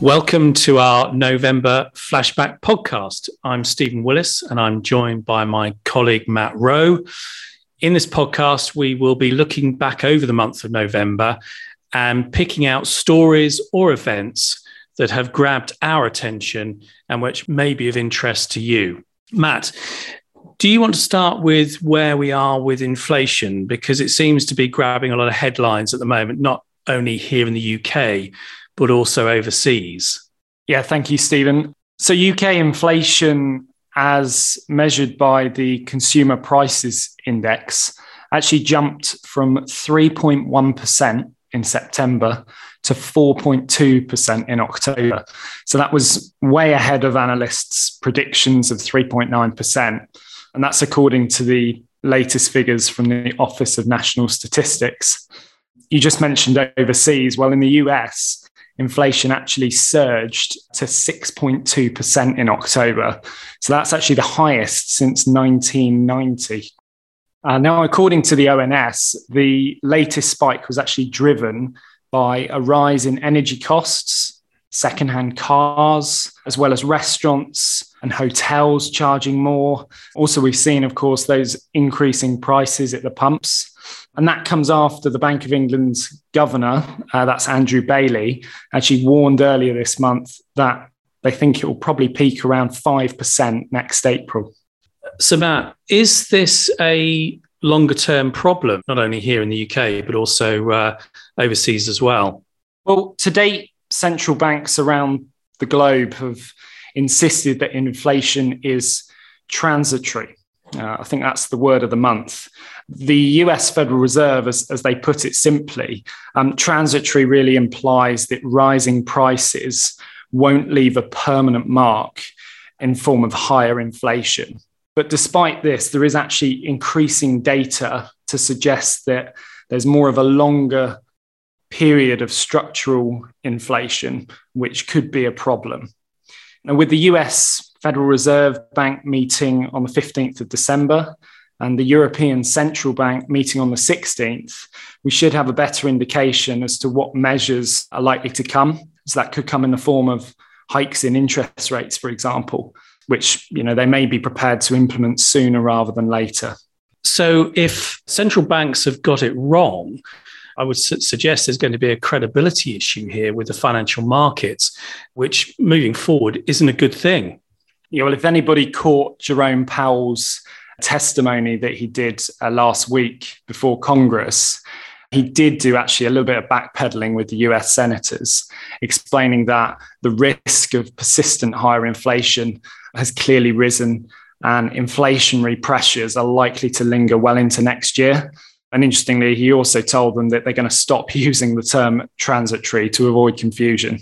Welcome to our November Flashback podcast. I'm Stephen Willis and I'm joined by my colleague Matt Rowe. In this podcast, we will be looking back over the month of November and picking out stories or events that have grabbed our attention and which may be of interest to you. Matt, do you want to start with where we are with inflation? Because it seems to be grabbing a lot of headlines at the moment, not only here in the UK, but also overseas. Yeah, thank you, Stephen. So, UK inflation, as measured by the Consumer Prices Index, actually jumped from 3.1% in September to 4.2% in October. So that was way ahead of analysts' predictions of 3.9%. And that's according to the latest figures from the Office of National Statistics. You just mentioned overseas. Well, in the US, inflation actually surged to 6.2% in October. So that's actually the highest since 1990. Uh, now, according to the ONS, the latest spike was actually driven by a rise in energy costs, secondhand cars, as well as restaurants and hotels charging more. Also, we've seen, of course, those increasing prices at the pumps. And that comes after the Bank of England's governor, uh, that's Andrew Bailey, actually warned earlier this month that they think it will probably peak around 5% next April. So, Matt, is this a longer term problem, not only here in the UK, but also uh, overseas as well? Well, to date, central banks around the globe have insisted that inflation is transitory. Uh, I think that's the word of the month. The US Federal Reserve, as, as they put it simply, um, transitory really implies that rising prices won't leave a permanent mark in form of higher inflation. But despite this, there is actually increasing data to suggest that there's more of a longer period of structural inflation, which could be a problem. Now, with the US Federal Reserve Bank meeting on the 15th of December and the European Central Bank meeting on the 16th, we should have a better indication as to what measures are likely to come. So that could come in the form of hikes in interest rates, for example, which you know they may be prepared to implement sooner rather than later. So, if central banks have got it wrong, I would su- suggest there's going to be a credibility issue here with the financial markets, which moving forward isn't a good thing. Yeah, well, if anybody caught Jerome Powell's testimony that he did uh, last week before Congress, he did do actually a little bit of backpedaling with the US senators, explaining that the risk of persistent higher inflation has clearly risen and inflationary pressures are likely to linger well into next year. And interestingly, he also told them that they're going to stop using the term transitory to avoid confusion.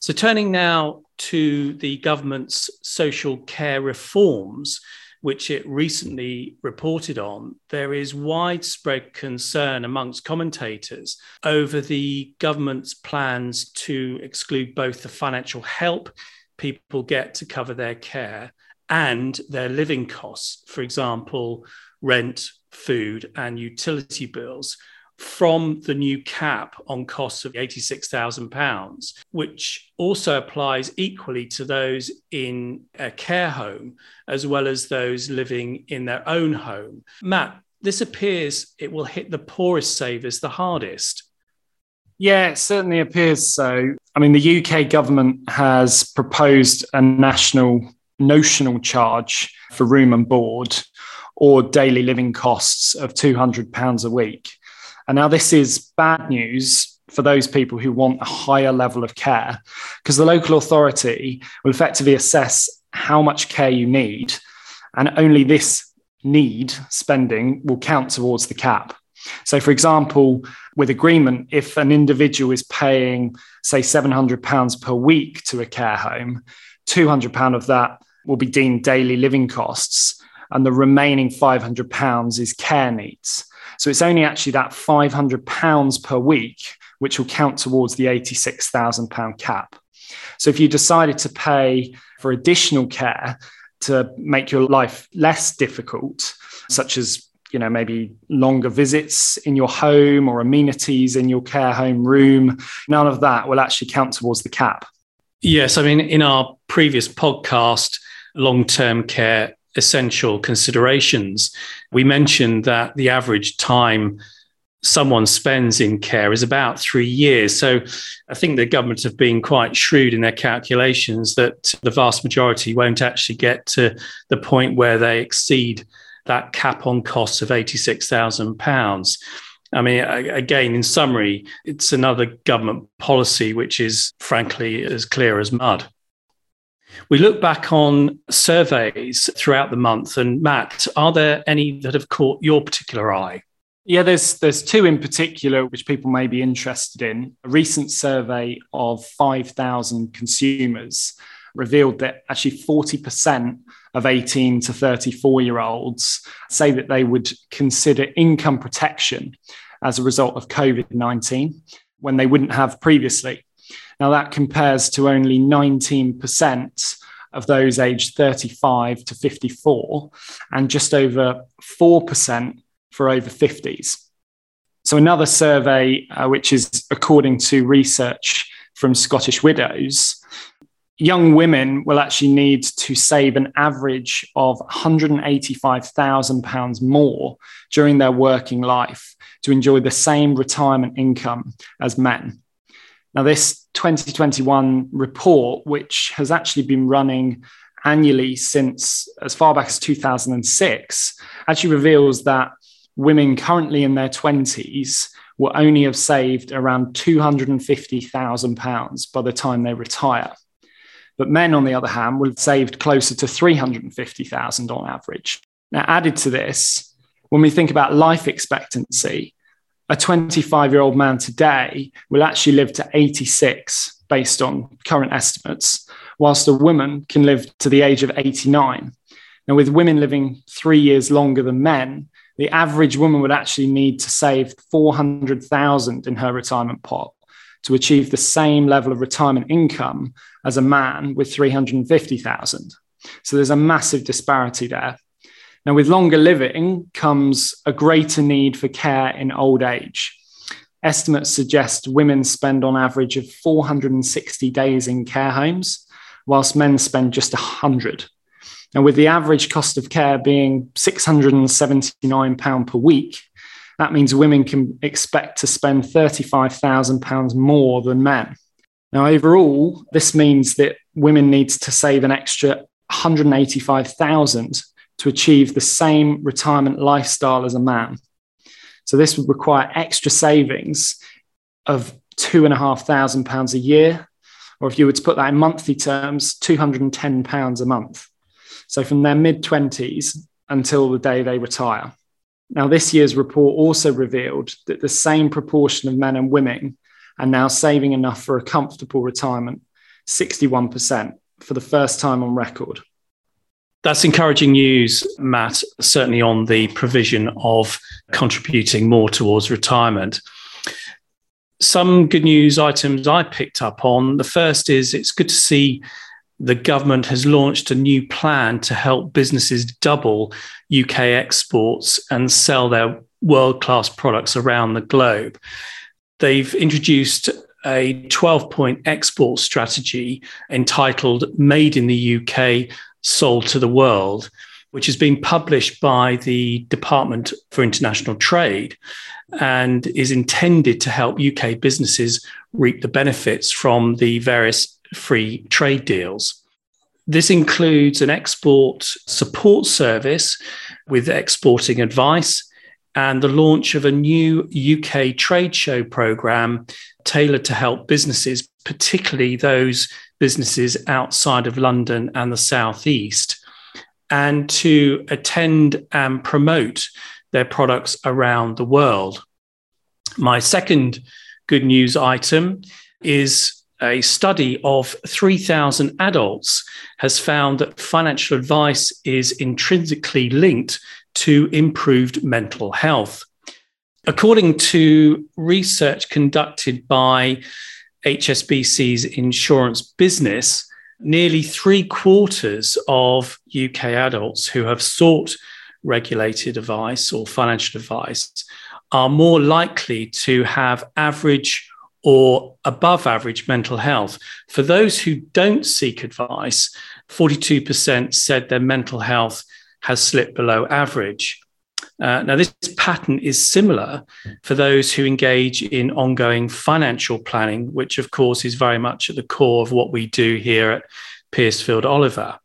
So, turning now to the government's social care reforms, which it recently reported on, there is widespread concern amongst commentators over the government's plans to exclude both the financial help people get to cover their care and their living costs, for example, rent, food, and utility bills, from the new cap on costs of £86,000, which also applies equally to those in a care home as well as those living in their own home. Matt, this appears it will hit the poorest savers the hardest. Yeah, it certainly appears so. I mean, the UK government has proposed a national notional charge for room and board or daily living costs of £200 a week. And now this is bad news for those people who want a higher level of care because the local authority will effectively assess how much care you need. And only this need spending will count towards the cap. So, for example, with agreement, if an individual is paying, say, £700 per week to a care home, £200 of that will be deemed daily living costs, and the remaining £500 is care needs. So, it's only actually that £500 per week which will count towards the £86,000 cap. So, if you decided to pay for additional care to make your life less difficult, such as you know, maybe longer visits in your home or amenities in your care home room, none of that will actually count towards the cap. Yes. I mean, in our previous podcast, long term care essential considerations, we mentioned that the average time someone spends in care is about three years. So I think the government have been quite shrewd in their calculations that the vast majority won't actually get to the point where they exceed that cap on costs of £86,000. I mean, again, in summary, it's another government policy which is frankly as clear as mud. We look back on surveys throughout the month, and Matt, are there any that have caught your particular eye? Yeah, there's there's two in particular which people may be interested in. A recent survey of 5,000 consumers revealed that actually 40% of 18 to 34 year olds say that they would consider income protection as a result of COVID 19 when they wouldn't have previously. Now, that compares to only 19% of those aged 35 to 54 and just over 4% for over 50s. So, another survey, uh, which is according to research from Scottish Widows, young women will actually need to save an average of £185,000 more during their working life to enjoy the same retirement income as men. Now, this 2021 report, which has actually been running annually since as far back as 2006, actually reveals that women currently in their 20s will only have saved around £250,000 by the time they retire. But men, on the other hand, will have saved closer to 350,000 on average. Now, added to this, when we think about life expectancy, a 25 year old man today will actually live to 86 based on current estimates, whilst a woman can live to the age of 89. Now, with women living three years longer than men, the average woman would actually need to save 400,000 in her retirement pot to achieve the same level of retirement income as a man with 350,000. So there's a massive disparity there. Now, with longer living comes a greater need for care in old age. Estimates suggest women spend on average of 460 days in care homes, whilst men spend just 100. And with the average cost of care being £679 per week, that means women can expect to spend £35,000 more than men. Now, overall, this means that women need to save an extra 185,000 to achieve the same retirement lifestyle as a man. So this would require extra savings of two and a half thousand pounds a year, or if you were to put that in monthly terms, 210 pounds a month. So from their mid 20s until the day they retire. Now, this year's report also revealed that the same proportion of men and women are now saving enough for a comfortable retirement 61% for the first time on record. That's encouraging news, Matt, certainly on the provision of contributing more towards retirement. Some good news items I picked up on. The first is it's good to see the government has launched a new plan to help businesses double UK exports and sell their world class products around the globe. They've introduced a 12 point export strategy entitled Made in the UK, Sold to the World, which has been published by the Department for International Trade and is intended to help UK businesses reap the benefits from the various free trade deals. This includes an export support service with exporting advice and the launch of a new UK trade show program tailored to help businesses, particularly those businesses outside of London and the Southeast, and to attend and promote their products around the world. My second good news item is a study of 3,000 adults has found that financial advice is intrinsically linked to improved mental health. According to research conducted by HSBC's insurance business, nearly three quarters of UK adults who have sought regulated advice or financial advice are more likely to have average or above average mental health. For those who don't seek advice, 42% said their mental health has slipped below average. Uh, now, this pattern is similar for those who engage in ongoing financial planning, which, of course, is very much at the core of what we do here at Piercefield Oliver.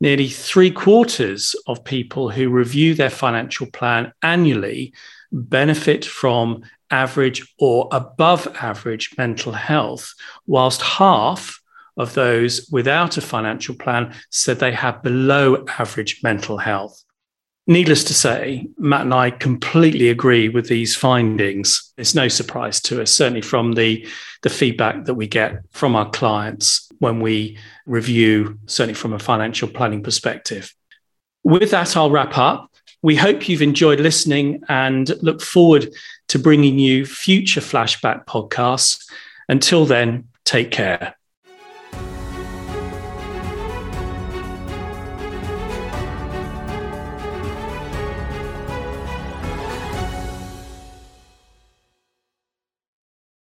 Nearly three quarters of people who review their financial plan annually benefit from average or above average mental health, whilst half of those without a financial plan said they have below average mental health. Needless to say, Matt and I completely agree with these findings. It's no surprise to us, certainly from the, the feedback that we get from our clients when we review, certainly from a financial planning perspective. With that, I'll wrap up. We hope you've enjoyed listening and look forward to bringing you future flashback podcasts. Until then, take care.